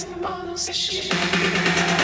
As mãos cheias.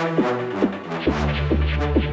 Thank you.